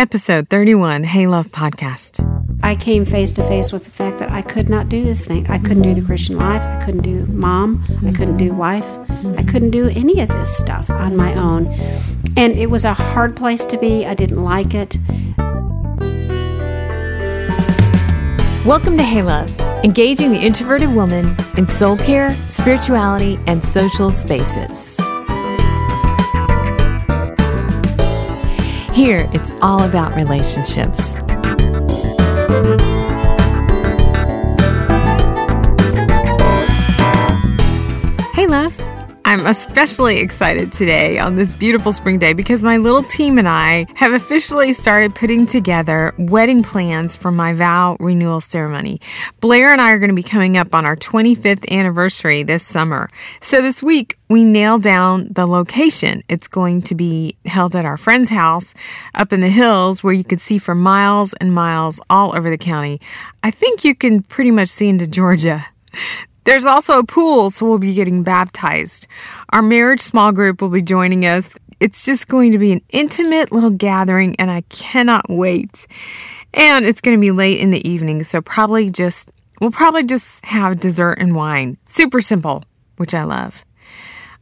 episode 31, Hey Love Podcast. I came face to face with the fact that I could not do this thing. I couldn't do the Christian life. I couldn't do mom. I couldn't do wife. I couldn't do any of this stuff on my own. And it was a hard place to be. I didn't like it. Welcome to Hey Love, engaging the introverted woman in soul care, spirituality, and social spaces. Here, it's all about relationships. Hey, love. I'm especially excited today on this beautiful spring day because my little team and I have officially started putting together wedding plans for my vow renewal ceremony. Blair and I are going to be coming up on our 25th anniversary this summer. So this week, we nailed down the location. It's going to be held at our friend's house up in the hills where you could see for miles and miles all over the county. I think you can pretty much see into Georgia. There's also a pool, so we'll be getting baptized. Our marriage small group will be joining us. It's just going to be an intimate little gathering, and I cannot wait. And it's going to be late in the evening, so probably just, we'll probably just have dessert and wine. Super simple, which I love.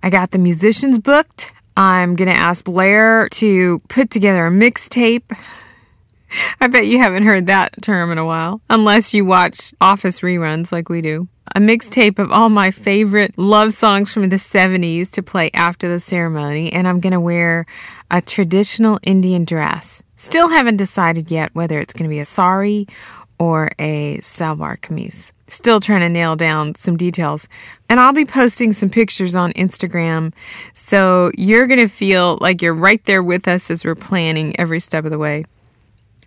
I got the musicians booked. I'm going to ask Blair to put together a mixtape. I bet you haven't heard that term in a while, unless you watch Office reruns like we do a mixtape of all my favorite love songs from the 70s to play after the ceremony, and I'm to wear a traditional Indian dress. Still haven't decided yet whether it's to be a sari or a salwar kameez. Still trying to nail down some details. And I'll be posting some pictures on Instagram, so you're going to feel like you're right there with us as we're planning every step of the way.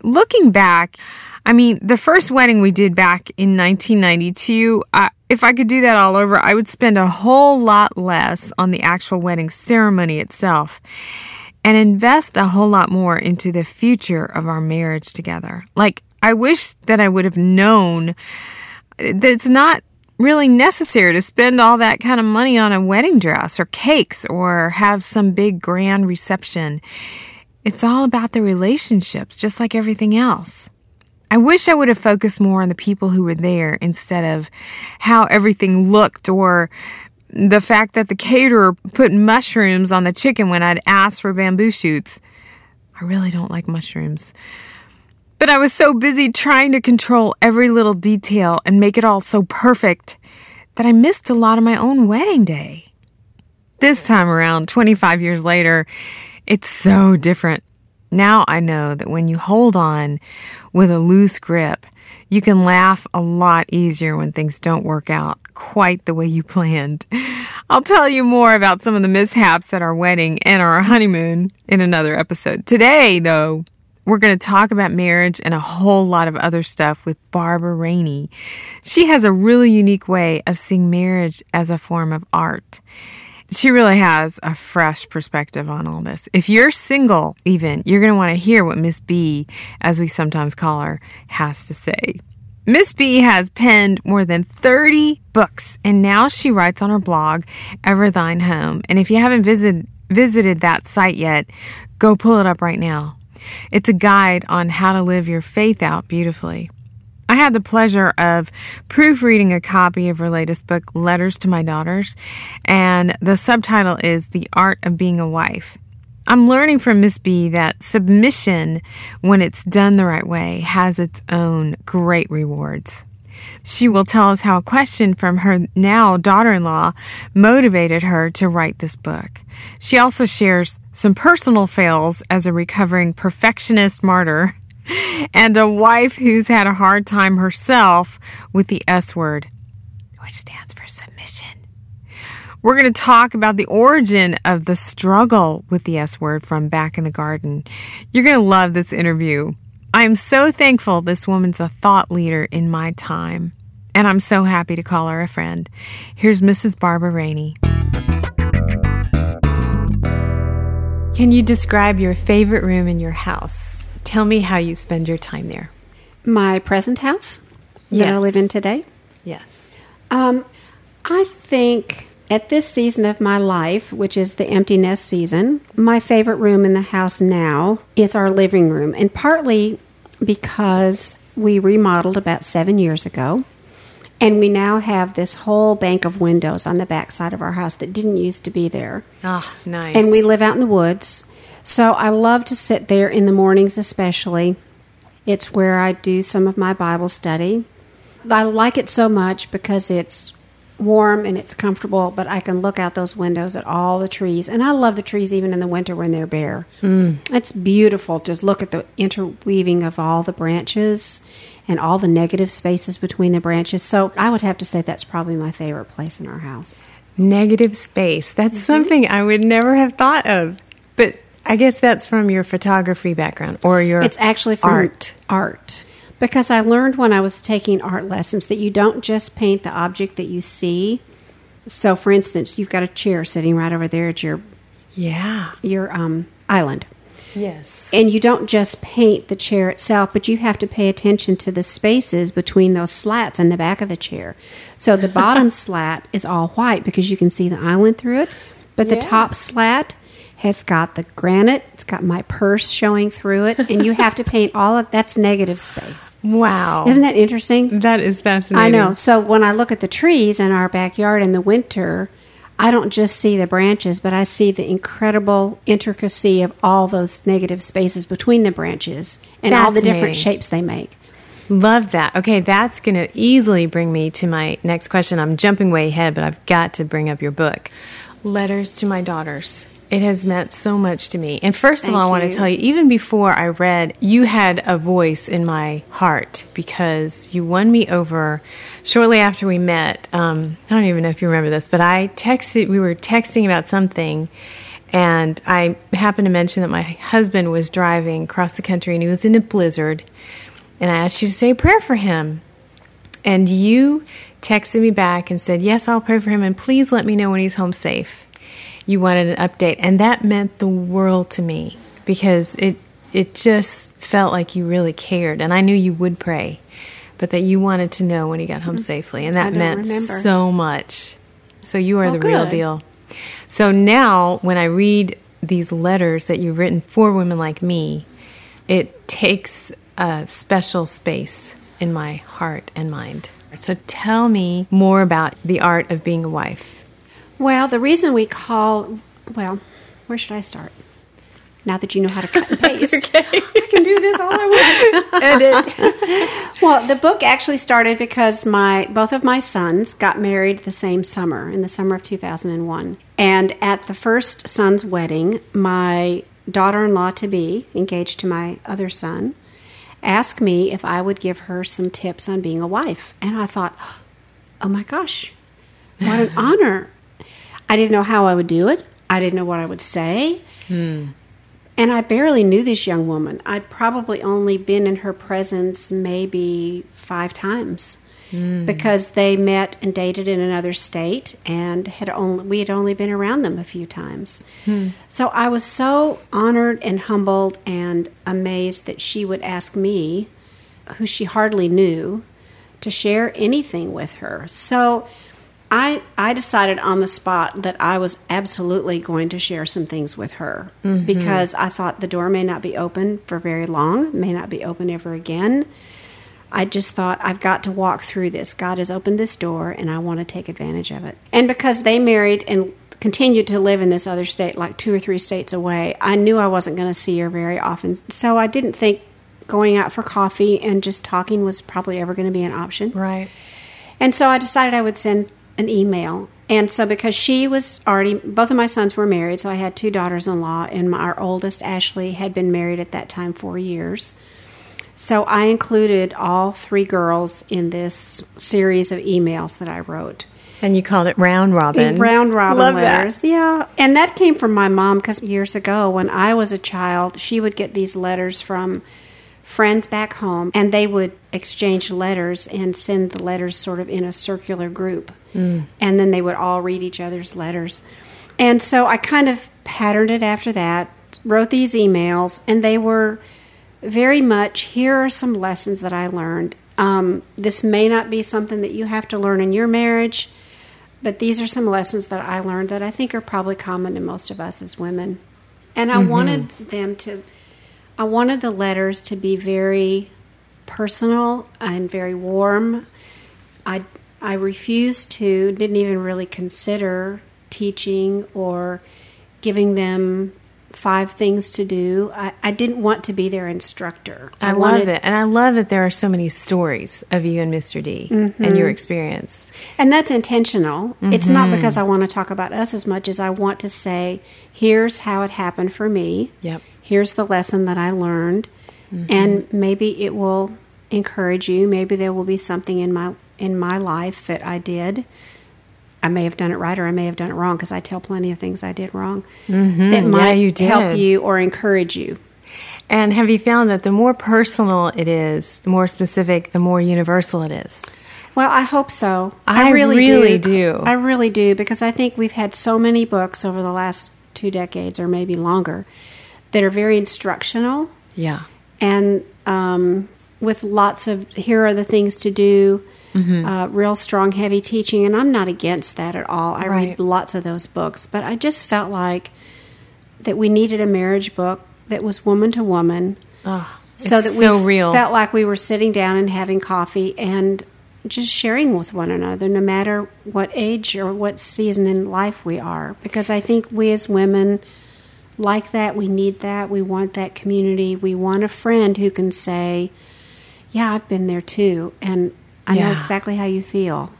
Looking back, I mean, the first wedding we did back in 1992, I, if I could do that all over, I would spend a whole lot less on the actual wedding ceremony itself and invest a whole lot more into the future of our marriage together. Like, I wish that I would have known that it's not really necessary to spend all that kind of money on a wedding dress or cakes or have some big grand reception. It's all about the relationships, just like everything else. I wish I would have focused more on the people who were there instead of how everything looked or the fact that the caterer put mushrooms on the chicken when I'd asked for bamboo shoots. I really don't like mushrooms. But I was so busy trying to control every little detail and make it all so perfect that I missed a lot of my own wedding day. This time around, 25 years later, it's so different. Now I know that when you hold on with a loose grip, you can laugh a lot easier when things don't work out quite the way you planned. I'll tell you more about some of the mishaps at our wedding and our honeymoon in another episode. Today, though, we're going to talk about marriage and a whole lot of other stuff with Barbara Rainey. She has a really unique way of seeing marriage as a form of art she really has a fresh perspective on all this. If you're single, even, you're going to want to hear what Miss B, as we sometimes call her, has to say. Miss B has penned more than 30 books, and now she writes on her blog, Ever Thine Home. And if you haven't visited, visited that site yet, go pull it up right now. It's a guide on how to live your faith out beautifully. I had the pleasure of proofreading a copy of her latest book, Letters to My Daughters, and the subtitle is The Art of Being a Wife. I'm learning from Miss B that submission, when it's done the right way, has its own great rewards. She will tell us how a question from her now daughter in law motivated her to write this book. She also shares some personal fails as a recovering perfectionist martyr and a wife who's had a hard time herself with the S word, which stands for submission. We're going to talk about the origin of the struggle with the S word from back in the garden. You're going to love this interview. I am so thankful this woman's a thought leader in my time, and I'm so happy to call her a friend. Here's Mrs. Barbara Rainey. Can you describe your favorite room in your house? Tell me how you spend your time there. My present house yes. that I live in today? Yes. Um, I think At this season of my life, which is the empty nest season, my favorite room in the house now is our living room, and partly because we remodeled about seven years ago. And we now have this whole bank of windows on the back side of our house that didn't used to be there. Ah, nice. And we live out in the woods. So I love to sit there in the mornings, especially. It's where I do some of my Bible study. I like it so much because it's warm and it's comfortable, but I can look out those windows at all the trees. And I love the trees even in the winter when they're bare. Mm. It's beautiful to look at the interweaving of all the branches and all the negative spaces between the branches. So I would have to say that's probably my favorite place in our house. Negative space. That's mm-hmm. something I would never have thought of. I guess that's from your photography background or your It's actually from art. Art. Because I learned when I was taking art lessons that you don't just paint the object that you see. So for instance, you've got a chair sitting right over there at your yeah, your um island. Yes. And you don't just paint the chair itself, but you have to pay attention to the spaces between those slats in the back of the chair. So the bottom slat is all white because you can see the island through it, but yeah. the top slat has got the granite, it's got my purse showing through it, and you have to paint all of that's negative space. Wow. Isn't that interesting? That is fascinating. I know. So when I look at the trees in our backyard in the winter, I don't just see the branches, but I see the incredible intricacy of all those negative spaces between the branches and all the different shapes they make. Love that. Okay, that's going to easily bring me to my next question. I'm jumping way ahead, but I've got to bring up your book, Letters to My Daughters. It has meant so much to me. And first Thank of all, I want to tell you, even before I read, you had a voice in my heart because you won me over shortly after we met. Um, I don't even know if you remember this, but I texted, we were texting about something. And I happened to mention that my husband was driving across the country and he was in a blizzard. And I asked you to say a prayer for him. And you texted me back and said, Yes, I'll pray for him. And please let me know when he's home safe you wanted an update. And that meant the world to me because it it just felt like you really cared. And I knew you would pray, but that you wanted to know when he got home mm-hmm. safely. And that meant remember. so much. So you are well, the good. real deal. So now when I read these letters that you've written for women like me, it takes a special space in my heart and mind. So tell me more about the art of being a wife. Well, the reason we call, well, where should I start? Now that you know how to cut and paste, okay. I can do this all I want. Edit. well, the book actually started because my both of my sons got married the same summer, in the summer of 2001. And at the first son's wedding, my daughter-in-law to be, engaged to my other son, asked me if I would give her some tips on being a wife. And I thought, "Oh my gosh, what an honor." I didn't know how I would do it. I didn't know what I would say. Hmm. And I barely knew this young woman. I'd probably only been in her presence maybe five times mm. because they met and dated in another state and had only we had only been around them a few times. Mm. So I was so honored and humbled and amazed that she would ask me, who she hardly knew, to share anything with her. So I, I decided on the spot that I was absolutely going to share some things with her mm-hmm. because I thought the door may not be open for very long, may not be open ever again. I just thought I've got to walk through this. God has opened this door and I want to take advantage of it. And because they married and continued to live in this other state, like two or three states away, I knew I wasn't going to see her very often. So I didn't think going out for coffee and just talking was probably ever going to be an option. Right. And so I decided I would send an email. And so, because she was already, both of my sons were married, so I had two daughters in law, and my, our oldest, Ashley, had been married at that time four years. So, I included all three girls in this series of emails that I wrote. And you called it Round Robin. Round Robin Love letters. That. Yeah. And that came from my mom because years ago, when I was a child, she would get these letters from friends back home, and they would exchange letters and send the letters sort of in a circular group. Mm. And then they would all read each other's letters. And so I kind of patterned it after that, wrote these emails, and they were very much here are some lessons that I learned. Um, this may not be something that you have to learn in your marriage, but these are some lessons that I learned that I think are probably common to most of us as women. And Mm-hmm. I wanted them to, I wanted the letters to be very personal and very warm. I, I refused to, didn't even really consider teaching or giving them five things to do. I, I didn't want to be their instructor. I, wanted, love it. And I love that there are so many stories of you and Mr. D Mm-hmm. and your experience. And that's intentional. It's Mm-hmm. not because I want to talk about us as much as I want to say, here's how it happened for me. Yep. Here's the lesson that I learned. Mm-hmm. And maybe it will encourage you. Maybe there will be something in my in my life that I did. I may have done it right or I may have done it wrong because I tell plenty of things I did wrong that Mm-hmm. Yeah, might you help you or encourage you. And have you found that the more personal it is, the more specific, the more universal it is? Well, I hope so. I really do. I really do because I think we've had so many books over the last two decades or maybe longer that are very instructional Yeah. and um, with lots of here are the things to do, Mm-hmm. uh, real strong, heavy teaching. And I'm not against that at all. I Right. read lots of those books, but I just felt like that we needed a marriage book that was woman to woman Oh, so that we so real. felt like we were sitting down and having coffee and just sharing with one another, no matter what age or what season in life we are. Because I think we as women like that. We need that. We want that community. We want a friend who can say, "Yeah, I've been there too," and I know exactly how you feel.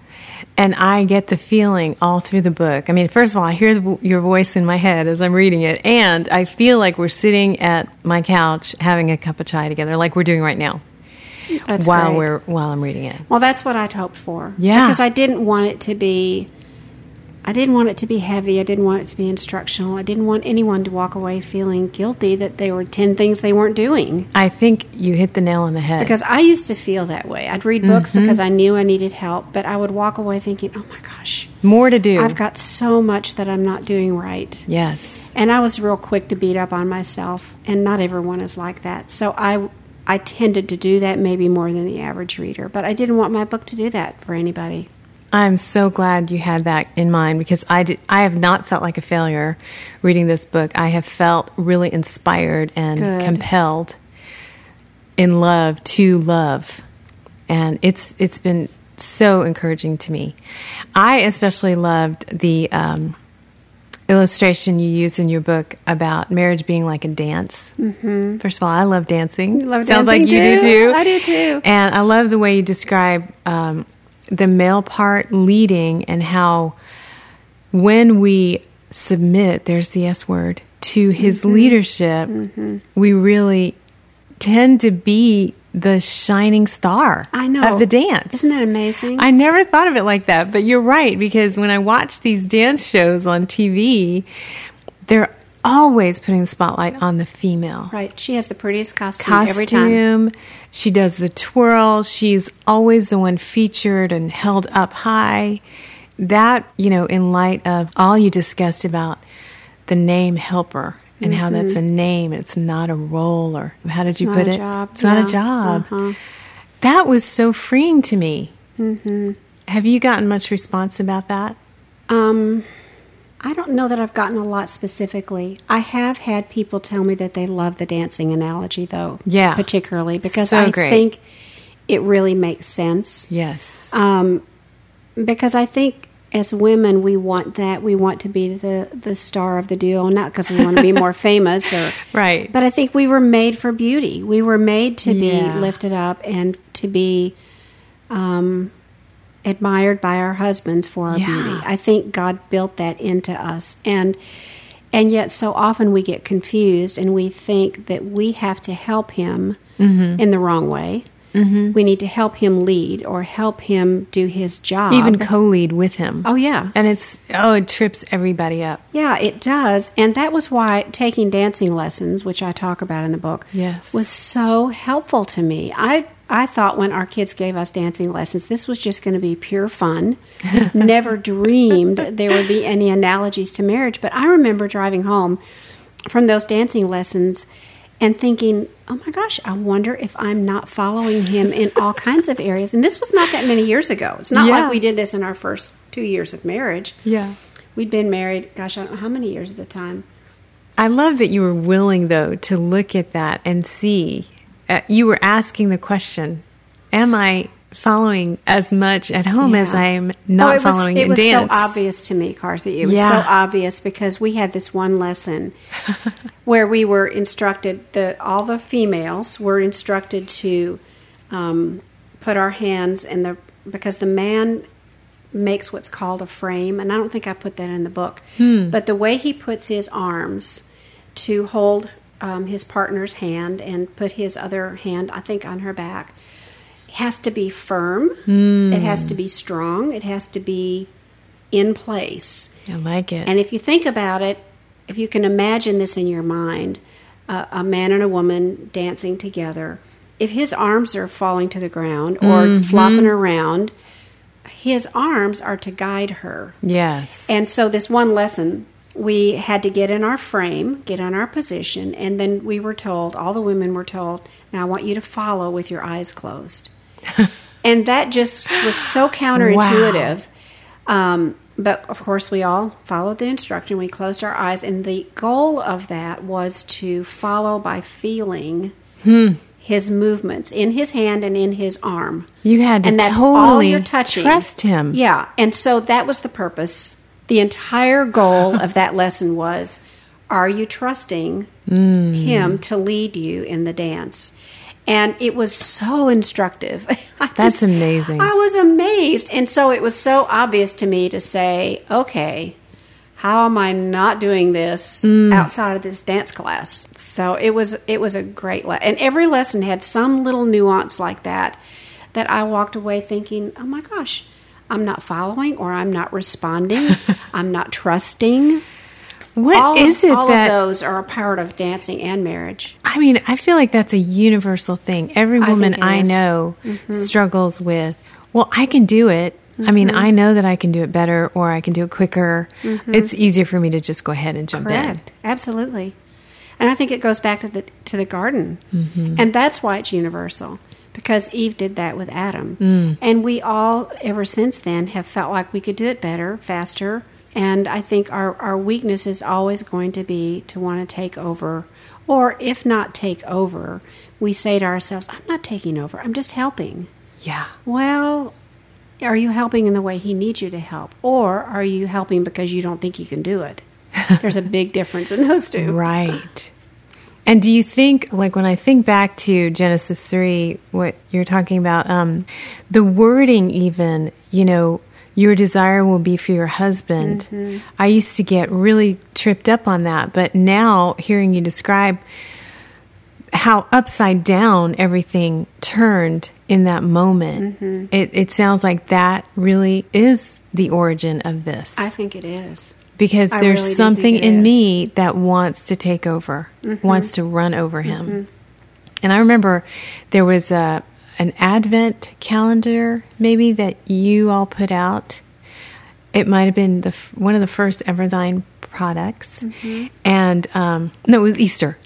And I get the feeling all through the book. I mean, first of all, I hear the, your voice in my head as I'm reading it, and I feel like we're sitting at my couch having a cup of chai together, like we're doing right now, That's while great. we're while I'm reading it. Well, that's what I'd hoped for. Yeah. Because I didn't want it to be I didn't want it to be heavy. I didn't want it to be instructional. I didn't want anyone to walk away feeling guilty that there were 10 things they weren't doing. I think you hit the nail on the head. Because I used to feel that way. I'd read books mm-hmm. because I knew I needed help, but I would walk away thinking, "Oh my gosh, More to do. I've got so much that I'm not doing right." yes. And I was real quick to beat up on myself, and not everyone is like that. So I I tended to do that maybe more than the average reader, but I didn't want my book to do that for anybody. I'm so glad you had that in mind because I did, I have not felt like a failure reading this book. I have felt really inspired and Good. compelled in love to love. And it's it's been so encouraging to me. I especially loved the um, illustration you use in your book about marriage being like a dance. Mm-hmm. First of all, I love dancing. You love Sounds dancing like you do too? too. I do too. And I love the way you describe um, the male part leading and how when we submit, there's the S word, to his Mm-hmm. leadership, we really tend to be the shining star I know. of the dance. Isn't that amazing? I never thought of it like that, but you're right because when I watch these dance shows on TV, they're always putting the spotlight on the female right. She has the prettiest costume, every time. costume. She does the twirl. She's always the one featured and held up high. That, you know, in light of all you discussed about the name helper and how that's a name, it's not a role or how did you Mm-hmm. put it? job, It's not a job. Uh-huh. That was so freeing to me. Mm-hmm. Have you gotten much response about that? Um, I don't know that I've gotten a lot specifically. I have had people tell me that they love the dancing analogy, though. Yeah. particularly because So I great. think it really makes sense. Yes. Um, because I think as women we want that we want to be the the star of the duo, not because we want to be more famous or Right. But I think we were made for beauty. We were made to Yeah. be lifted up and to be um, admired by our husbands for our Yeah. beauty. I think God built that into us, and and yet so often we get confused and we think that we have to help him Mm-hmm. in the wrong way. We need to help him lead or help him do his job. Even co lead with him. oh yeah, And it's, oh, it trips everybody up. yeah, it does. And that was why taking dancing lessons, which I talk about in the book, Yes. was so helpful to me. I I thought when our kids gave us dancing lessons, this was just going to be pure fun. Never dreamed there would be any analogies to marriage. But I remember driving home from those dancing lessons and thinking, oh my gosh, I wonder if I'm not following him in all kinds of areas. And this was not that many years ago. It's not Yeah. like we did this in our first two years of marriage. Yeah. We'd been married, gosh, I don't know how many years at the time. I love that you were willing, though, to look at that and see. Uh, you were asking the question Am I following as much at home as I'm not oh, it following was, it was dance? so obvious to me, Carthy. It was Yeah. so obvious because we had this one lesson where we were instructed the all the females were instructed to um, put our hands in the because the man makes what's called a frame, and I don't think I put that in the book, but the way he puts his arms to hold um, his partner's hand and put his other hand, I think, on her back It has to be firm. It has to be strong. It has to be in place. I like it. And if you think about it, if you can imagine this in your mind, uh, a man and a woman dancing together, if his arms are falling to the ground or flopping around, his arms are to guide her. yes. And so, this one lesson, we had to get in our frame, get in our position, and then we were told, all the women were told, now I want you to follow with your eyes closed. and that just was so counterintuitive. Um, but of course, we all followed the instruction. We closed our eyes, and the goal of that was to follow by feeling his movements in his hand and in his arm you had to and that's totally all you're touching. trust him. Yeah, and so that was the purpose. The entire goal of that lesson was: Are you trusting Mm. him to lead you in the dance? And it was so instructive. I That's amazing. I was amazed, and so it was so obvious to me to say, "Okay." How am I not doing this Mm. outside of this dance class? So it was it was a great lesson, and every lesson had some little nuance like that that I walked away thinking, "Oh my gosh, I'm not following, or I'm not responding, I'm not trusting." What all is of, it all that of those are a part of dancing and marriage. I mean, I feel like that's a universal thing. Every woman it I, know Mm-hmm. struggles with, well, I can do it. I mean, I know that I can do it better or I can do it quicker. It's easier for me to just go ahead and jump in. Mm-hmm. Correct. Absolutely. And I think it goes back to the to the garden. Mm-hmm. And that's why it's universal. Because Eve did that with Adam. Mm. And we all ever since then have felt like we could do it better, faster. And I think our, our weakness is always going to be to want to take over. Or if not take over, we say to ourselves, I'm not taking over, I'm just helping. Yeah. Well, are you helping in the way he needs you to help? Or are you helping because you don't think you can do it? There's a big difference in those two. Right. And do you think, like when I think back to Genesis 3, what you're talking about, um, the wording, even, you know, your desire will be for your husband. Mm-hmm. I used to get really tripped up on that. But now, hearing you describe how upside down everything turned in that moment, Mm-hmm. it, it sounds like that really is the origin of this I think it is. Because I there's really something in me that wants to take over, Mm-hmm. wants to run over him. And I remember there was a an advent calendar maybe that you all put out. It might have been the one of the first Ever Thine products, Mm-hmm. and um, no, it was Easter.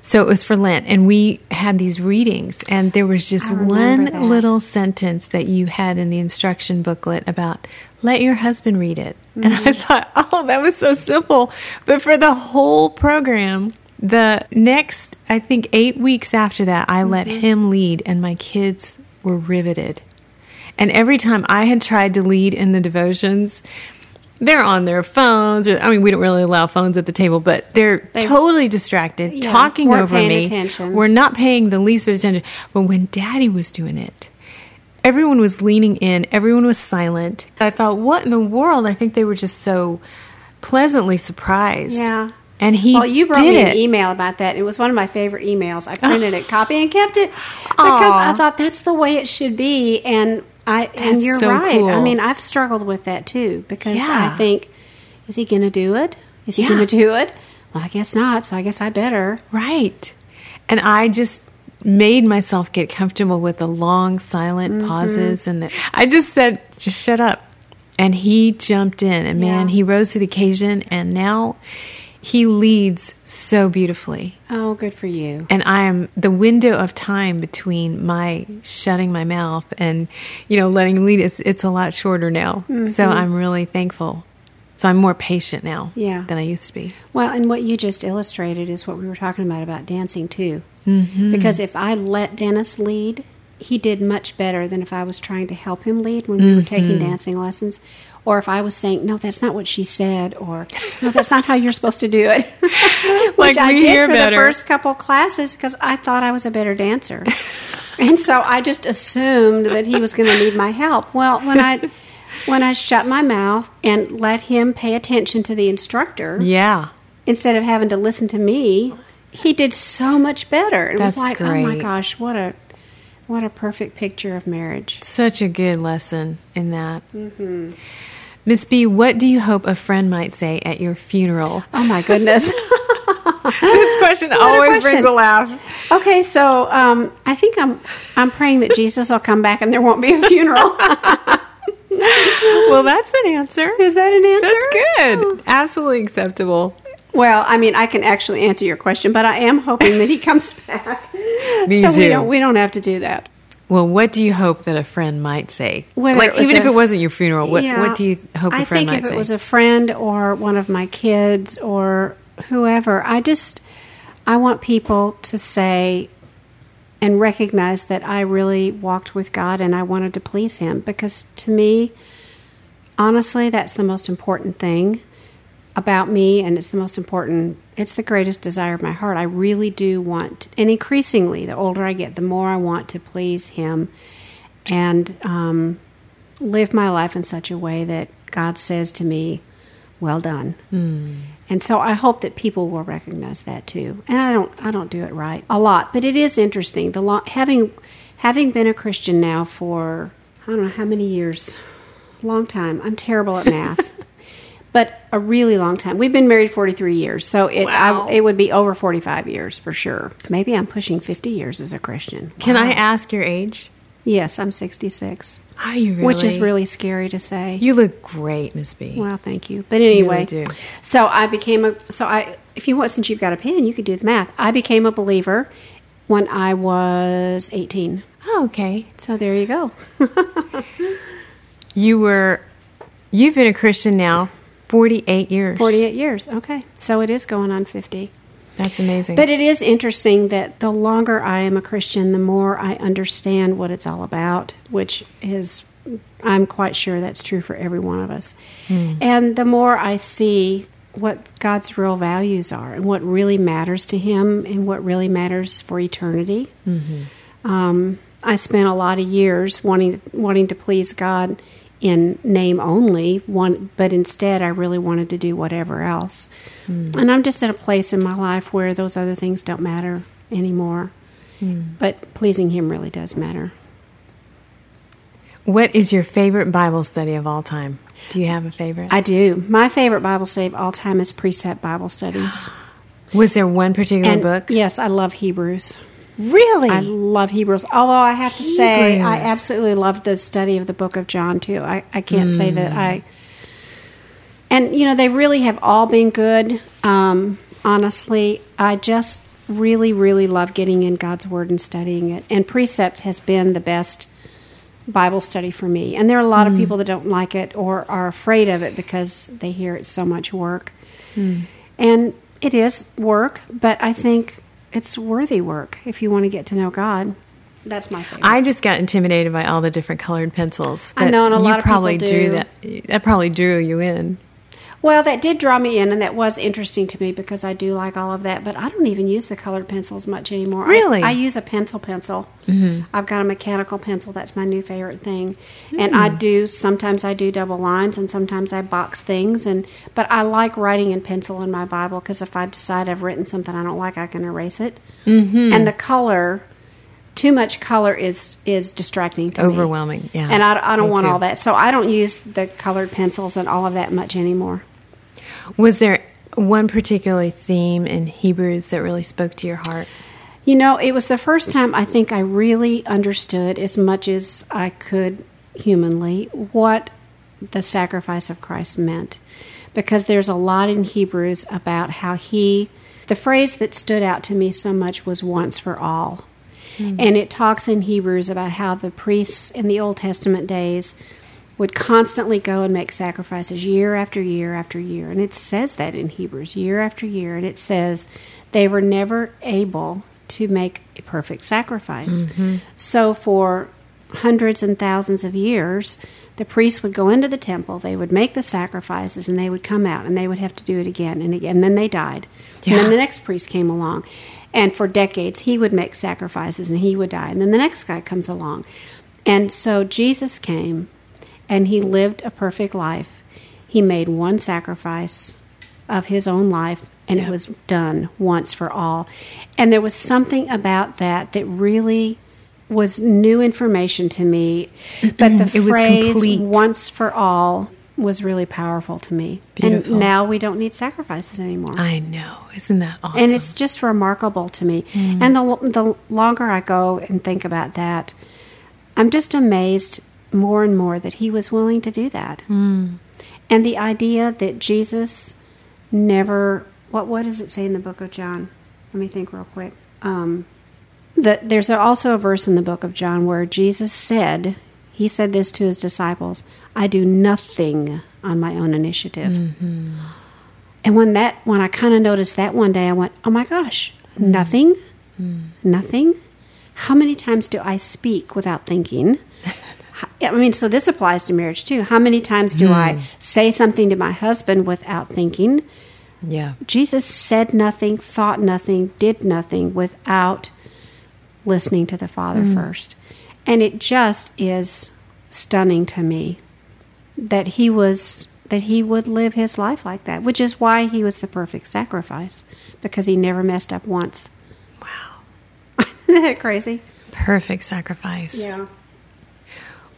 So it was for Lent, and we had these readings, and there was just one that. little sentence that you had in the instruction booklet about let your husband read it. And Mm-hmm. I thought, oh, that was so simple. But for the whole program, the next, I think, eight weeks after that, I let Mm-hmm. him lead, and my kids were riveted. And every time I had tried to lead in the devotions, they're on their phones. Or, I mean, we don't really allow phones at the table, but they're They- totally distracted, Yeah, talking over me. attention. We're not paying the least bit of attention. But when Daddy was doing it, everyone was leaning in. Everyone was silent. I thought, what in the world? I think they were just so pleasantly surprised. Yeah. And he well, you brought did me it. an email about that. It was one of my favorite emails. I printed it, copy, and kept it because Aw. I thought that's the way it should be. And I That's and you're so right. I mean, I've struggled with that too because Yeah. I think, is he going to do it? Is he Yeah. going to do it? Well, I guess not. So I guess I better. Right. And I just made myself get comfortable with the long silent Mm-hmm. pauses and the, I just said just shut up. And he jumped in and man, Yeah. he rose to the occasion and now he leads so beautifully. Oh, good for you. And I am the window of time between my shutting my mouth and, you know, letting him lead. It's, it's a lot shorter now. Mm-hmm. So I'm really thankful. So I'm more patient now yeah. than I used to be. Well, and what you just illustrated is what we were talking about about dancing too. Mm-hmm. Because if I let Dennis lead, he did much better than if I was trying to help him lead when we mm-hmm. were taking mm-hmm. dancing lessons or if I was saying, "No, that's not what she said," or "No, that's not how you're supposed to do it," which like I did for better. the first couple classes because I thought I was a better dancer, and so I just assumed that he was going to need my help. Well, when I when I shut my mouth and let him pay attention to the instructor, yeah, instead of having to listen to me, he did so much better. It that's was like, great. oh my gosh, what a what a perfect picture of marriage. Such a good lesson in that. Mm-hmm. Miss B, what do you hope a friend might say at your funeral? Oh my goodness. this question what always question. brings a laugh. Okay, so um, I think I'm I'm praying that Jesus will come back and there won't be a funeral. well, that's an answer. Is that an answer? That's good. Absolutely acceptable. Well, I mean, I can actually answer your question, but I am hoping that he comes back. Me so too. we don't we don't have to do that. Well, what do you hope that a friend might say? Whether like, even a, if it wasn't your funeral, what, yeah, what do you hope a I friend might say? I think if it was a friend or one of my kids or whoever, I just I want people to say and recognize that I really walked with God and I wanted to please Him. Because to me, honestly, that's the most important thing about me and it's the most important it's the greatest desire of my heart. I really do want and increasingly the older i get the more i want to please him and um, live my life in such a way that god says to me well done. Mm. And so i hope that people will recognize that too and i don't i don't do it right a lot but it is interesting the lo- having having been a christian now for i don't know how many years long time i'm terrible at math but a really long time. We've been married 43 years, so it wow. I, it would be over 45 years for sure. Maybe I'm pushing 50 years as a Christian. Wow. Can I ask your age? Yes, I'm 66. Are you really? Which is really scary to say. You look great, Miss B. Well, thank you. But anyway, you really so I became a so I if you want since you've got a pen, you could do the math. I became a believer when I was 18. Oh, okay. So there you go. you were you've been a Christian now 48 years. 48 years. Okay. So it is going on 50. That's amazing. But it is interesting that the longer I am a Christian, the more I understand what it's all about, which is, I'm quite sure that's true for every one of us. Mm. And the more I see what God's real values are and what really matters to Him and what really matters for eternity. Mm-hmm. Um, I spent a lot of years wanting wanting to please God in name only one but instead I really wanted to do whatever else. Mm. And I'm just at a place in my life where those other things don't matter anymore. Mm. But pleasing him really does matter. What is your favorite Bible study of all time? Do you have a favorite? I do. My favorite Bible study of all time is Precept Bible Studies. Was there one particular and book? Yes, I love Hebrews. Really? I love Hebrews. Although I have to Hebrews. say, I absolutely love the study of the book of John, too. I, I can't mm. say that I. And, you know, they really have all been good. Um, honestly, I just really, really love getting in God's Word and studying it. And Precept has been the best Bible study for me. And there are a lot mm. of people that don't like it or are afraid of it because they hear it's so much work. Mm. And it is work, but I think it's worthy work if you want to get to know God. That's my favorite. I just got intimidated by all the different colored pencils. I know, and a you lot of probably people drew do. that. That probably drew you in. Well, that did draw me in, and that was interesting to me because I do like all of that. But I don't even use the colored pencils much anymore. Really? I, I use a pencil pencil. Mm-hmm. I've got a mechanical pencil. That's my new favorite thing. Mm. And I do sometimes I do double lines, and sometimes I box things. And but I like writing in pencil in my Bible because if I decide I've written something I don't like, I can erase it. Mm-hmm. And the color. Too much color is is distracting to overwhelming. me. Yeah, and I, I don't Me want too. all that, so I don't use the colored pencils and all of that much anymore. Was there one particular theme in Hebrews that really spoke to your heart? You know, it was the first time I think I really understood as much as I could humanly what the sacrifice of Christ meant. because there's a lot in Hebrews about how he, the phrase that stood out to me so much was once for all. Hmm. And it talks in Hebrews about how the priests in the Old Testament days would constantly go and make sacrifices year after year after year. And it says that in Hebrews, year after year. And it says they were never able to make a perfect sacrifice. Mm-hmm. So for hundreds and thousands of years, the priests would go into the temple, they would make the sacrifices, and they would come out and they would have to do it again and again. And then they died. And then the next priest came along. And for decades, he would make sacrifices and he would die. And then the next guy comes along. And so Jesus came and he lived a perfect life. He made one sacrifice of his own life and Yeah. it was done once for all. And there was something about that that really was new information to me. But the phrase once for all was really powerful to me. Beautiful. And now we don't need sacrifices anymore I know. Isn't that awesome? and it's just remarkable to me. Mm. And the the longer I go and think about that, I'm just amazed more and more that he was willing to do that. Hmm. And the idea that Jesus never what what does it say in the book of John? Let me think real quick. Um, that there's also a verse in the book of John where Jesus said, he said this to his disciples, I do nothing on my own initiative. Mm-hmm. And when that when I kind of noticed that one day, I went, "Oh my gosh, mm-hmm. nothing, mm-hmm. nothing. How many times do I speak without thinking?" I mean, so this applies to marriage too. How many times do I hmm. say something to my husband without thinking? yeah. Jesus said nothing, thought nothing, did nothing without listening to the Father hmm. first. And it just is stunning to me that he was that he would live his life like that, which is why he was the perfect sacrifice because he never messed up once. Wow. Isn't that crazy? Perfect sacrifice.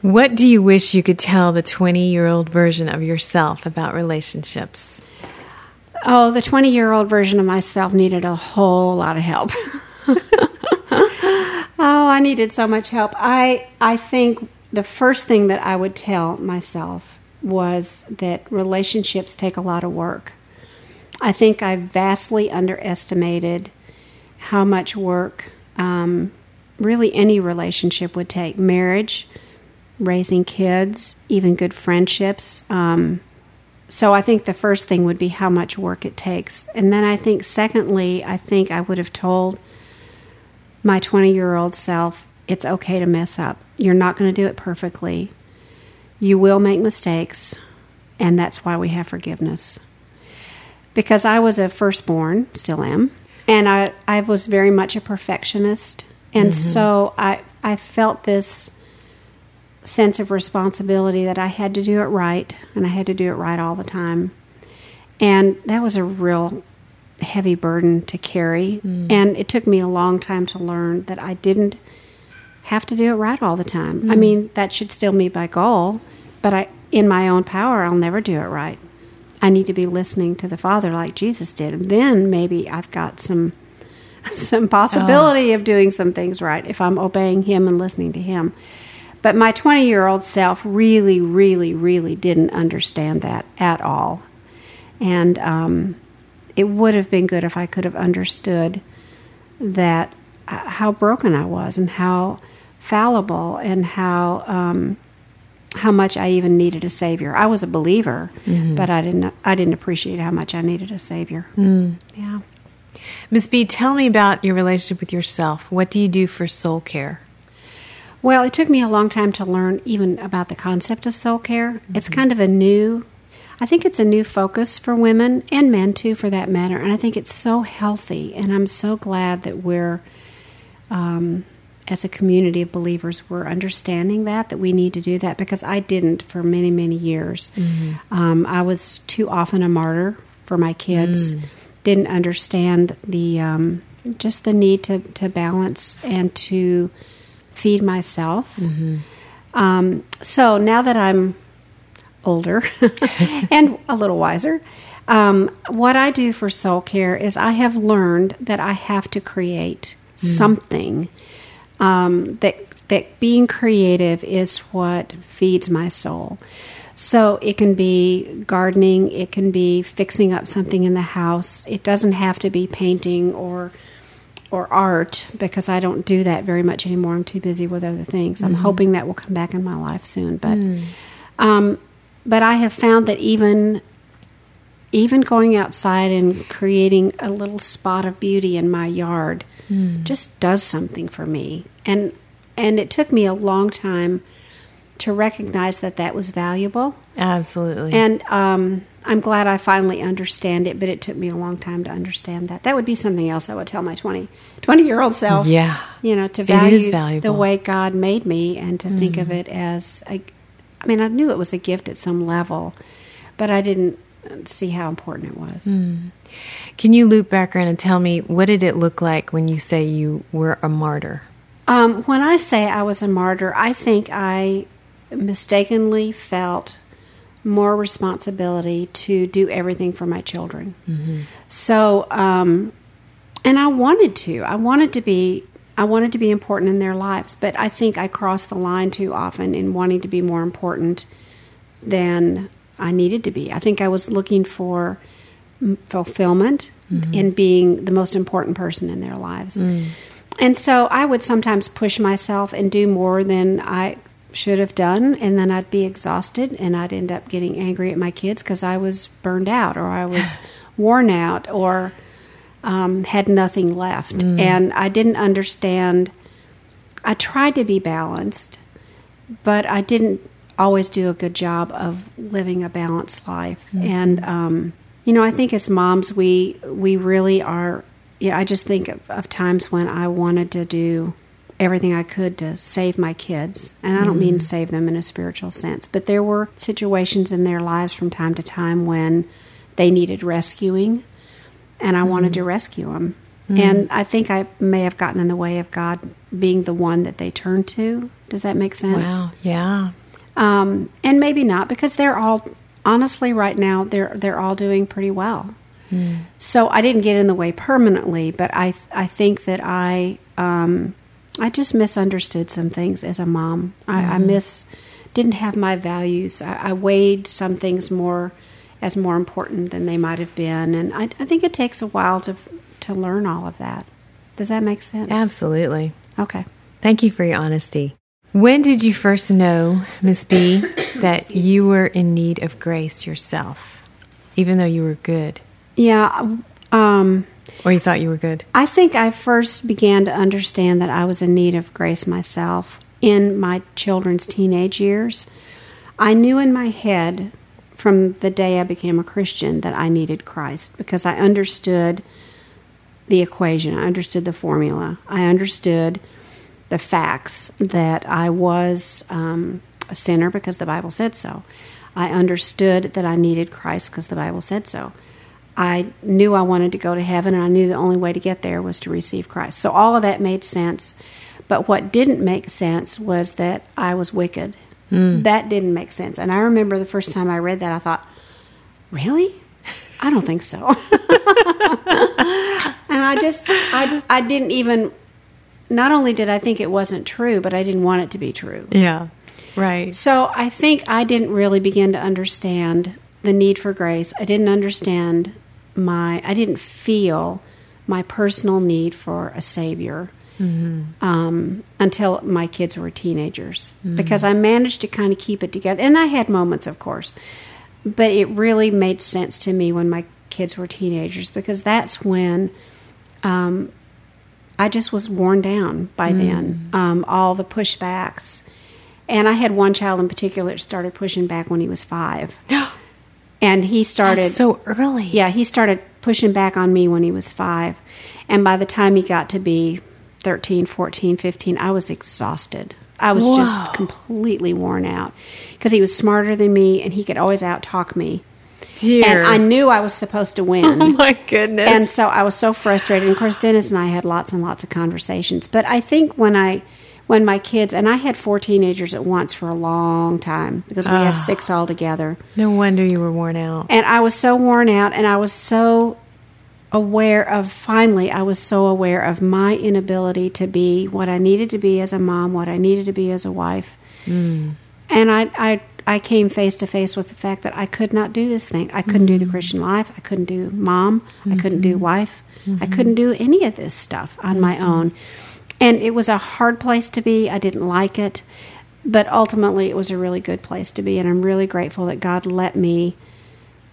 What do you wish you could tell the 20 year old version of yourself about relationships? Oh, the 20 year old version of myself needed a whole lot of help. oh, I needed so much help. I, I think the first thing that I would tell myself was that relationships take a lot of work. I think I vastly underestimated how much work um, really any relationship would take marriage, raising kids, even good friendships. Um, so I think the first thing would be how much work it takes. And then I think, secondly, I think I would have told my 20 year old self it's okay to mess up. You're not going to do it perfectly. You will make mistakes, and that's why we have forgiveness. Because I was a firstborn, still am, and I, I was very much a perfectionist. And so I, I felt this sense of responsibility that I had to do it right, and I had to do it right all the time. And that was a real heavy burden to carry. Mm. And it took me a long time to learn that I didn't have to do it right all the time. I mm. mean, that should still be my goal, but I, in my own power, I'll never do it right. I need to be listening to the Father like Jesus did, and then maybe I've got some some possibility oh. of doing some things right if I'm obeying Him and listening to Him. But my 20 year old self really, really, really didn't understand that at all. And um, it would have been good if I could have understood that uh, how broken I was and how fallible and how um, how much I even needed a savior. I was a believer, but I didn't I didn't appreciate how much I needed a savior. Yeah. Miss B, tell me about your relationship with yourself. What do you do for soul care? Well, it took me a long time to learn even about the concept of soul care. It's kind of a new, I think it's a new focus for women and men too, for that matter. And I think it's so healthy. And I'm so glad that we're, um, as a community of believers, we're understanding that, that we need to do that because I didn't for many, many years. Um, I was too often a martyr for my kids, didn't understand the, um, just the need to, to balance and to feed myself. Um, so now that I'm older and a little wiser, um, what I do for soul care is I have learned that I have to create something um, that that being creative is what feeds my soul. So it can be gardening, it can be fixing up something in the house. It doesn't have to be painting or or art because I don't do that very much anymore. I'm too busy with other things. I'm hoping that will come back in my life soon, but um, but I have found that even even going outside and creating a little spot of beauty in my yard just does something for me. And and it took me a long time to recognize that that was valuable. Absolutely. And um, I'm glad I finally understand it, but it took me a long time to understand that. That would be something else I would tell my 20, 20 year old self. yeah. You know, to value. Mm-hmm. the way God made me and to think of it as, a, I mean, I knew it was a gift at some level, but I didn't see how important it was. Mm. Can you loop back around and tell me what did it look like when you say you were a martyr? Um, when I say I was a martyr, I think I mistakenly felt more responsibility to do everything for my children. So, um, and I wanted to. I wanted to be. I wanted to be important in their lives, but I think I crossed the line too often in wanting to be more important than I needed to be. I think I was looking for mm, fulfillment in being the most important person in their lives. And so I would sometimes push myself and do more than I should have done, and then I'd be exhausted and I'd end up getting angry at my kids because I was burned out or I was worn out or um, had nothing left. And I didn't understand. I tried to be balanced, but I didn't always do a good job of living a balanced life. And um, you know, I think as moms, we we really are. Yeah, I just think of, of times when I wanted to do everything I could to save my kids, and I don't mean save them in a spiritual sense, but there were situations in their lives from time to time when they needed rescuing, and I wanted to rescue them. And I think I may have gotten in the way of God being the one that they turned to. Does that make sense? Wow. Yeah. um, and maybe not because they're all honestly right now they're they're all doing pretty well. So I didn't get in the way permanently, but I I think that I um, I just misunderstood some things as a mom. I, I mm-hmm. miss didn't have my values. I, I weighed some things more as more important than they might have been, and I, I think it takes a while to to learn all of that. Does that make sense? Absolutely. Okay. Thank you for your honesty. When did you first know, Miss B, that you were in need of grace yourself, even though you were good, Yeah. Um, or you thought you were good? I think I first began to understand that I was in need of grace myself in my children's teenage years. I knew in my head from the day I became a Christian that I needed Christ because I understood the equation, I understood the formula, I understood the facts that I was um, a sinner because the Bible said so. I understood that I needed Christ because the Bible said so. I knew I wanted to go to heaven, and I knew the only way to get there was to receive Christ. So all of that made sense. But what didn't make sense was that I was wicked. Hmm. That didn't make sense. And I remember the first time I read that, I thought, really? I don't think so. and I just, I, I didn't even, not only did I think it wasn't true, but I didn't want it to be true. Yeah. Right. So I think I didn't really begin to understand the need for grace. I didn't understand my, I didn't feel my personal need for a savior um, until my kids were teenagers because I managed to kind of keep it together. And I had moments, of course, but it really made sense to me when my kids were teenagers because that's when um, I just was worn down by then. Um, all the pushbacks. And I had one child in particular that started pushing back when he was five. And he started. That's so early. Yeah, he started pushing back on me when he was five. And by the time he got to be 13, 14, 15, I was exhausted. I was Whoa. just completely worn out because he was smarter than me and he could always out talk me. Dear. And I knew I was supposed to win. oh my goodness. And so I was so frustrated. And of course, Dennis and I had lots and lots of conversations. But I think when I, when my kids, and I had four teenagers at once for a long time because we have Ah. six altogether. no wonder you were worn out. And I was so worn out and I was so aware of, finally, I was so aware of my inability to be what I needed to be as a mom, what I needed to be as a wife. Mm. And I, I, I came face to face with the fact that I could not do this thing. I couldn't do the mm. Christian life. I couldn't do mom. I couldn't do mm-hmm. wife. I mm-hmm. couldn't do any of this stuff on my mm-hmm. own. And it was a hard place to be. I didn't like it. But ultimately, it was a really good place to be. And I'm really grateful that God let me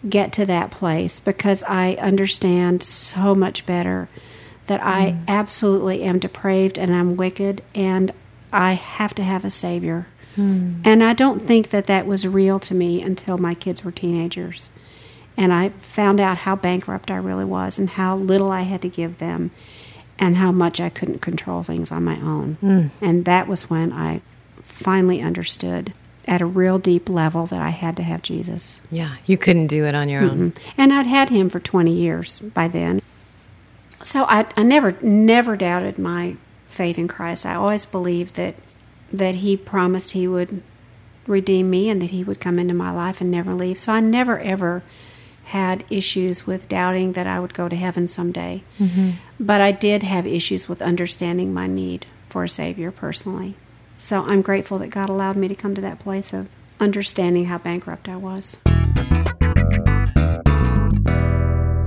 get to that place because I understand so much better that I mm. absolutely am depraved and I'm wicked and I have to have a Savior. Hmm. And I don't think that that was real to me until my kids were teenagers. And I found out how bankrupt I really was and how little I had to give them and how much I couldn't control things on my own. Hmm. And that was when I finally understood at a real deep level that I had to have Jesus. Yeah, you couldn't do it on your own. And I'd had him for 20 years by then. So I, I never never doubted my faith in Christ. I always believed that that he promised he would redeem me and that he would come into my life and never leave. So I never ever had issues with doubting that I would go to heaven someday. Mm-hmm. But I did have issues with understanding my need for a savior personally. So I'm grateful that God allowed me to come to that place of understanding how bankrupt I was.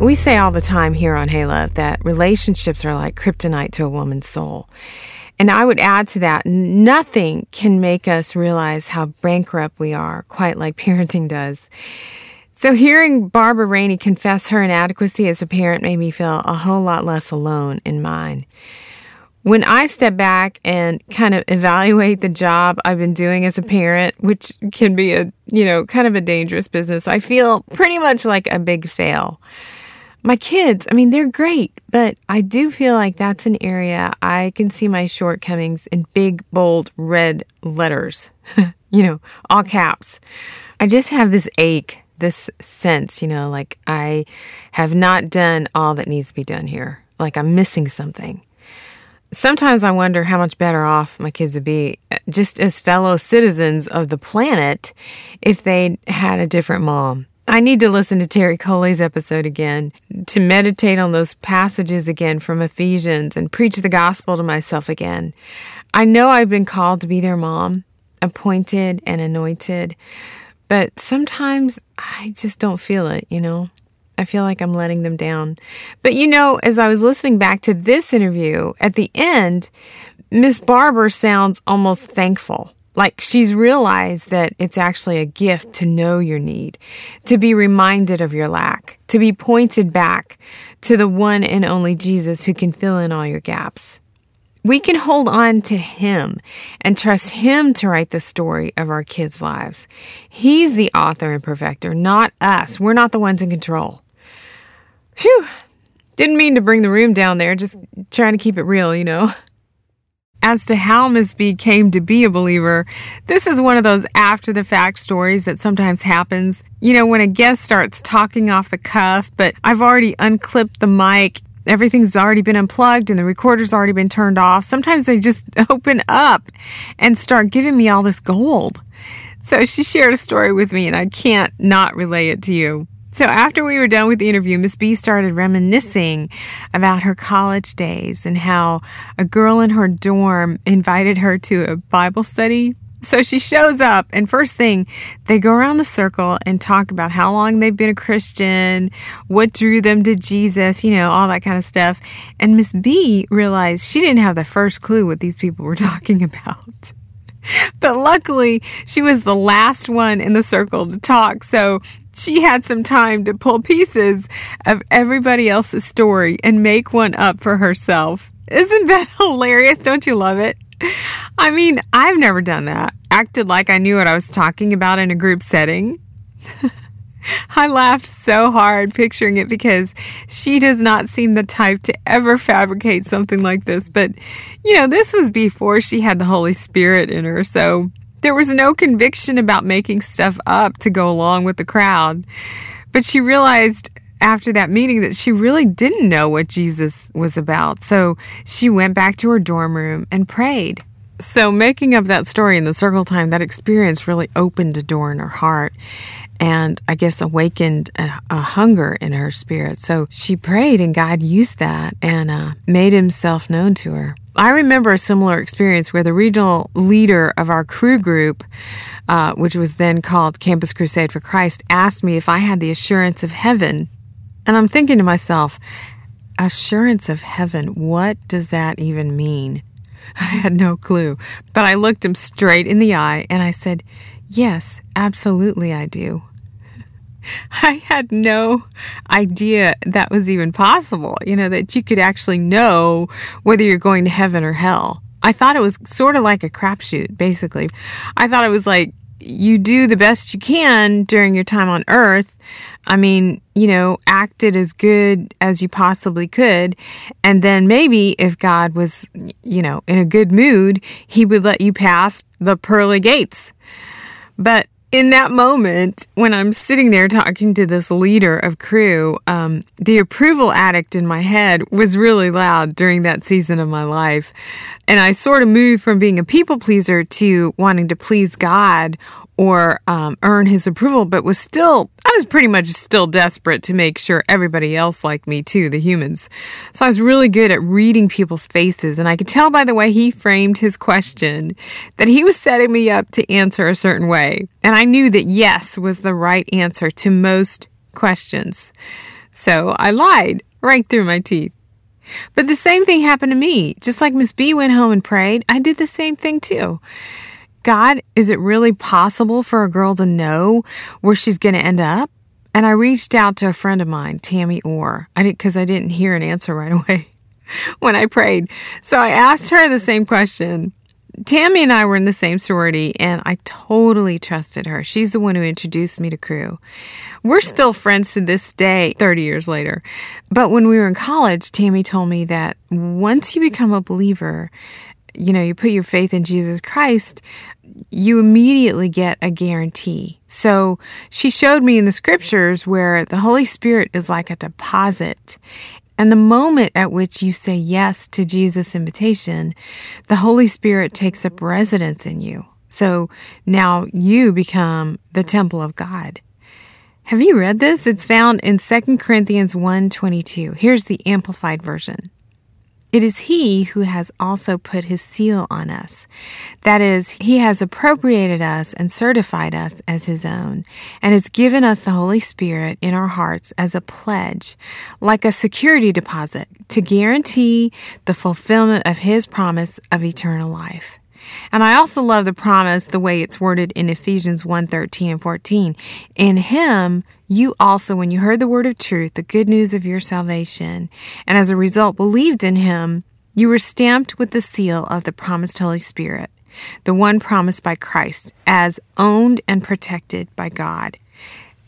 We say all the time here on Hey Love that relationships are like kryptonite to a woman's soul. And I would add to that, nothing can make us realize how bankrupt we are, quite like parenting does. So hearing Barbara Rainey confess her inadequacy as a parent made me feel a whole lot less alone in mine. When I step back and kind of evaluate the job I've been doing as a parent, which can be a, you know, kind of a dangerous business, I feel pretty much like a big fail. My kids, I mean, they're great, but I do feel like that's an area I can see my shortcomings in big, bold, red letters, you know, all caps. I just have this ache, this sense, you know, like I have not done all that needs to be done here, like I'm missing something. Sometimes I wonder how much better off my kids would be uh, just as fellow citizens of the planet if they had a different mom. I need to listen to Terry Coley's episode again to meditate on those passages again from Ephesians and preach the gospel to myself again. I know I've been called to be their mom, appointed and anointed, but sometimes I just don't feel it, you know? I feel like I'm letting them down. But you know, as I was listening back to this interview, at the end, Miss Barbara sounds almost thankful. Like she's realized that it's actually a gift to know your need, to be reminded of your lack, to be pointed back to the one and only Jesus who can fill in all your gaps. We can hold on to Him and trust Him to write the story of our kids' lives. He's the author and perfecter, not us. We're not the ones in control. Phew. Didn't mean to bring the room down there, just trying to keep it real, you know. As to how Miss B came to be a believer, this is one of those after the fact stories that sometimes happens. You know, when a guest starts talking off the cuff, but I've already unclipped the mic, everything's already been unplugged and the recorder's already been turned off. Sometimes they just open up and start giving me all this gold. So she shared a story with me and I can't not relay it to you. So after we were done with the interview, Miss B started reminiscing about her college days and how a girl in her dorm invited her to a Bible study. So she shows up, and first thing, they go around the circle and talk about how long they've been a Christian, what drew them to Jesus, you know, all that kind of stuff. And Miss B realized she didn't have the first clue what these people were talking about. But luckily, she was the last one in the circle to talk. So she had some time to pull pieces of everybody else's story and make one up for herself. Isn't that hilarious? Don't you love it? I mean, I've never done that. Acted like I knew what I was talking about in a group setting. I laughed so hard picturing it because she does not seem the type to ever fabricate something like this. But, you know, this was before she had the Holy Spirit in her. So there was no conviction about making stuff up to go along with the crowd. But she realized after that meeting that she really didn't know what Jesus was about. So she went back to her dorm room and prayed. So, making up that story in the circle time, that experience really opened a door in her heart and I guess awakened a, a hunger in her spirit. So she prayed, and God used that and uh, made himself known to her. I remember a similar experience where the regional leader of our Cru group, uh, which was then called Campus Crusade for Christ, asked me if I had the assurance of heaven. And I'm thinking to myself, assurance of heaven, what does that even mean? I had no clue. But I looked him straight in the eye and I said, Yes, absolutely, I do. I had no idea that was even possible, you know, that you could actually know whether you're going to heaven or hell. I thought it was sort of like a crapshoot, basically. I thought it was like you do the best you can during your time on earth. I mean, you know, acted as good as you possibly could. And then maybe if God was, you know, in a good mood, he would let you pass the pearly gates. But in that moment, when I'm sitting there talking to this leader of Cru, um, the approval addict in my head was really loud during that season of my life. And I sort of moved from being a people pleaser to wanting to please God or um, earn his approval, but was still, I was pretty much still desperate to make sure everybody else liked me too, the humans. So I was really good at reading people's faces, and I could tell by the way he framed his question that he was setting me up to answer a certain way. And I knew that yes was the right answer to most questions. So I lied right through my teeth. But the same thing happened to me. Just like Miss B went home and prayed, I did the same thing too. God, is it really possible for a girl to know where she's going to end up? And I reached out to a friend of mine, Tammy Orr. I did because I didn't hear an answer right away when I prayed. So I asked her the same question. Tammy and I were in the same sorority, and I totally trusted her. She's the one who introduced me to Cru. We're still friends to this day, 30 years later. But when we were in college, Tammy told me that once you become a believer, you know, you put your faith in Jesus Christ, you immediately get a guarantee. So she showed me in the scriptures where the Holy Spirit is like a deposit. And the moment at which you say yes to Jesus' invitation, the Holy Spirit takes up residence in you. So now you become the temple of God. Have you read this? It's found in 2 Corinthians 1:22. Here's the amplified version. It is He who has also put His seal on us. That is, He has appropriated us and certified us as His own, and has given us the Holy Spirit in our hearts as a pledge, like a security deposit, to guarantee the fulfillment of His promise of eternal life. And I also love the promise the way it's worded in Ephesians 1 13 and 14. In him, you also, when you heard the word of truth, the good news of your salvation, and as a result believed in him, you were stamped with the seal of the promised Holy Spirit, the one promised by Christ, as owned and protected by God.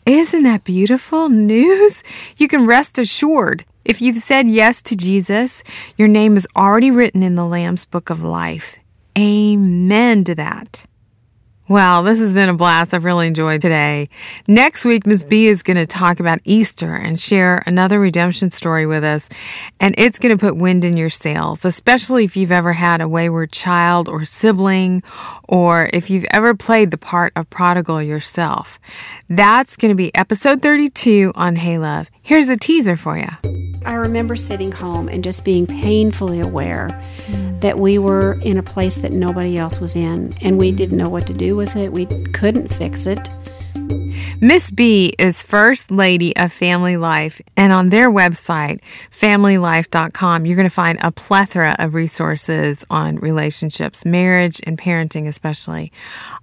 Isn't that beautiful news? You can rest assured. If you've said yes to Jesus, your name is already written in the Lamb's book of life. Amen to that. Well, this has been a blast. I've really enjoyed today. Next week, Ms. B is going to talk about Easter and share another redemption story with us. And it's going to put wind in your sails, especially if you've ever had a wayward child or sibling, or if you've ever played the part of prodigal yourself. That's going to be episode 32 on Hey Love. Here's a teaser for you. I remember sitting home and just being painfully aware mm. that we were in a place that nobody else was in and we didn't know what to do with it. We couldn't fix it. Miss B is First Lady of Family Life, and on their website, familylife.com, you're going to find a plethora of resources on relationships, marriage, and parenting, especially.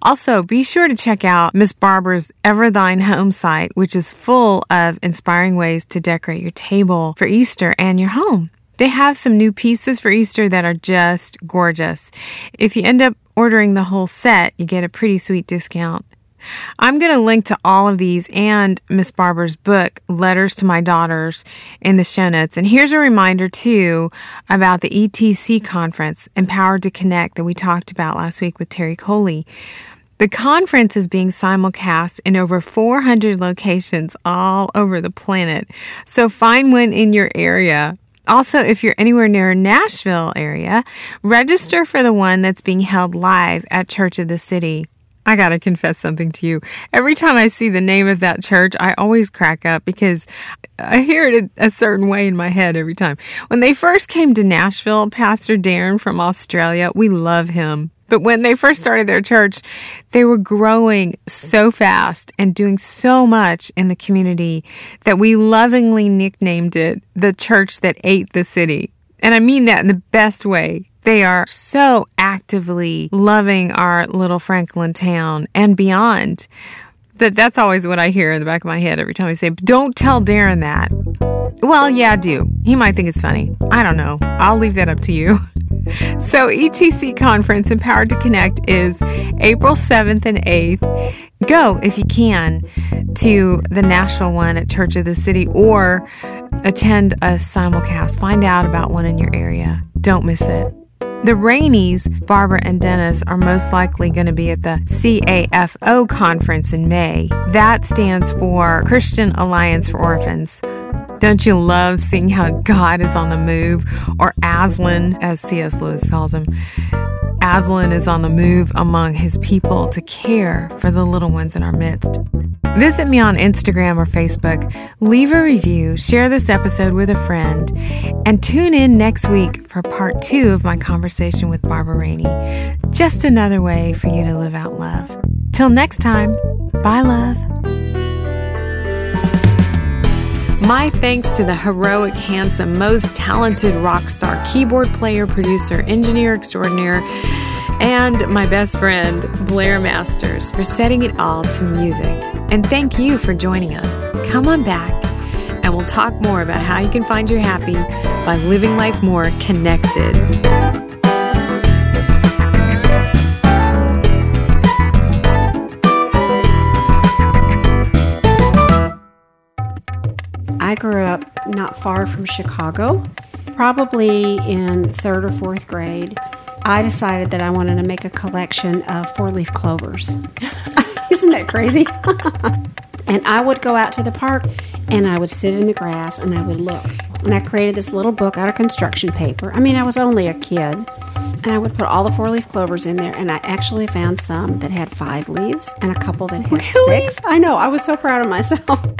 Also, be sure to check out Miss Barbara's Ever Thine Home site, which is full of inspiring ways to decorate your table for Easter and your home. They have some new pieces for Easter that are just gorgeous. If you end up ordering the whole set, you get a pretty sweet discount. I'm going to link to all of these and Miss Barbara's book, Letters to My Daughters, in the show notes. And here's a reminder, too, about the ETC conference, Empowered to Connect, that we talked about last week with Terry Coley. The conference is being simulcast in over 400 locations all over the planet. So find one in your area Also, if you're anywhere near Nashville area, register for the one that's being held live at Church of the City. I got to confess something to you. Every time I see the name of that church, I always crack up because I hear it a certain way in my head every time. When they first came to Nashville, Pastor Darren from Australia, we love him. But when they first started their church, they were growing so fast and doing so much in the community that we lovingly nicknamed it the church that ate the city. And I mean that in the best way. They are so actively loving our little Franklin town and beyond. That that's always what I hear in the back of my head every time I say, "Don't tell Darren that." Well, yeah, I do. He might think it's funny. I don't know. I'll leave that up to you. So, ETC Conference Empowered to Connect is April 7th and 8th. Go, if you can, to the national one at Church of the City or attend a simulcast. Find out about one in your area. Don't miss it. The Raineys, Barbara and Dennis, are most likely going to be at the CAFO conference in May. That stands for Christian Alliance for Orphans. Don't you love seeing how God is on the move? Or Aslan, as C.S. Lewis calls him. Aslan is on the move among his people to care for the little ones in our midst. Visit me on Instagram or Facebook, leave a review, share this episode with a friend, and tune in next week for part two of my conversation with Barbara Rainey. Just another way for you to live out love. Till next time, bye, love. My thanks to the heroic, handsome, most talented rock star, keyboard player, producer, engineer extraordinaire, and my best friend, Blair Masters, for setting it all to music. And thank you for joining us. Come on back, and we'll talk more about how you can find your happy by living life more connected. I grew up not far from Chicago. Probably in third or fourth grade, I decided that I wanted to make a collection of four leaf clovers. Isn't that crazy? and I would go out to the park and I would sit in the grass and I would look. And I created this little book out of construction paper. I mean, I was only a kid. And I would put all the four leaf clovers in there. And I actually found some that had five leaves and a couple that had Really? six. I know, I was so proud of myself.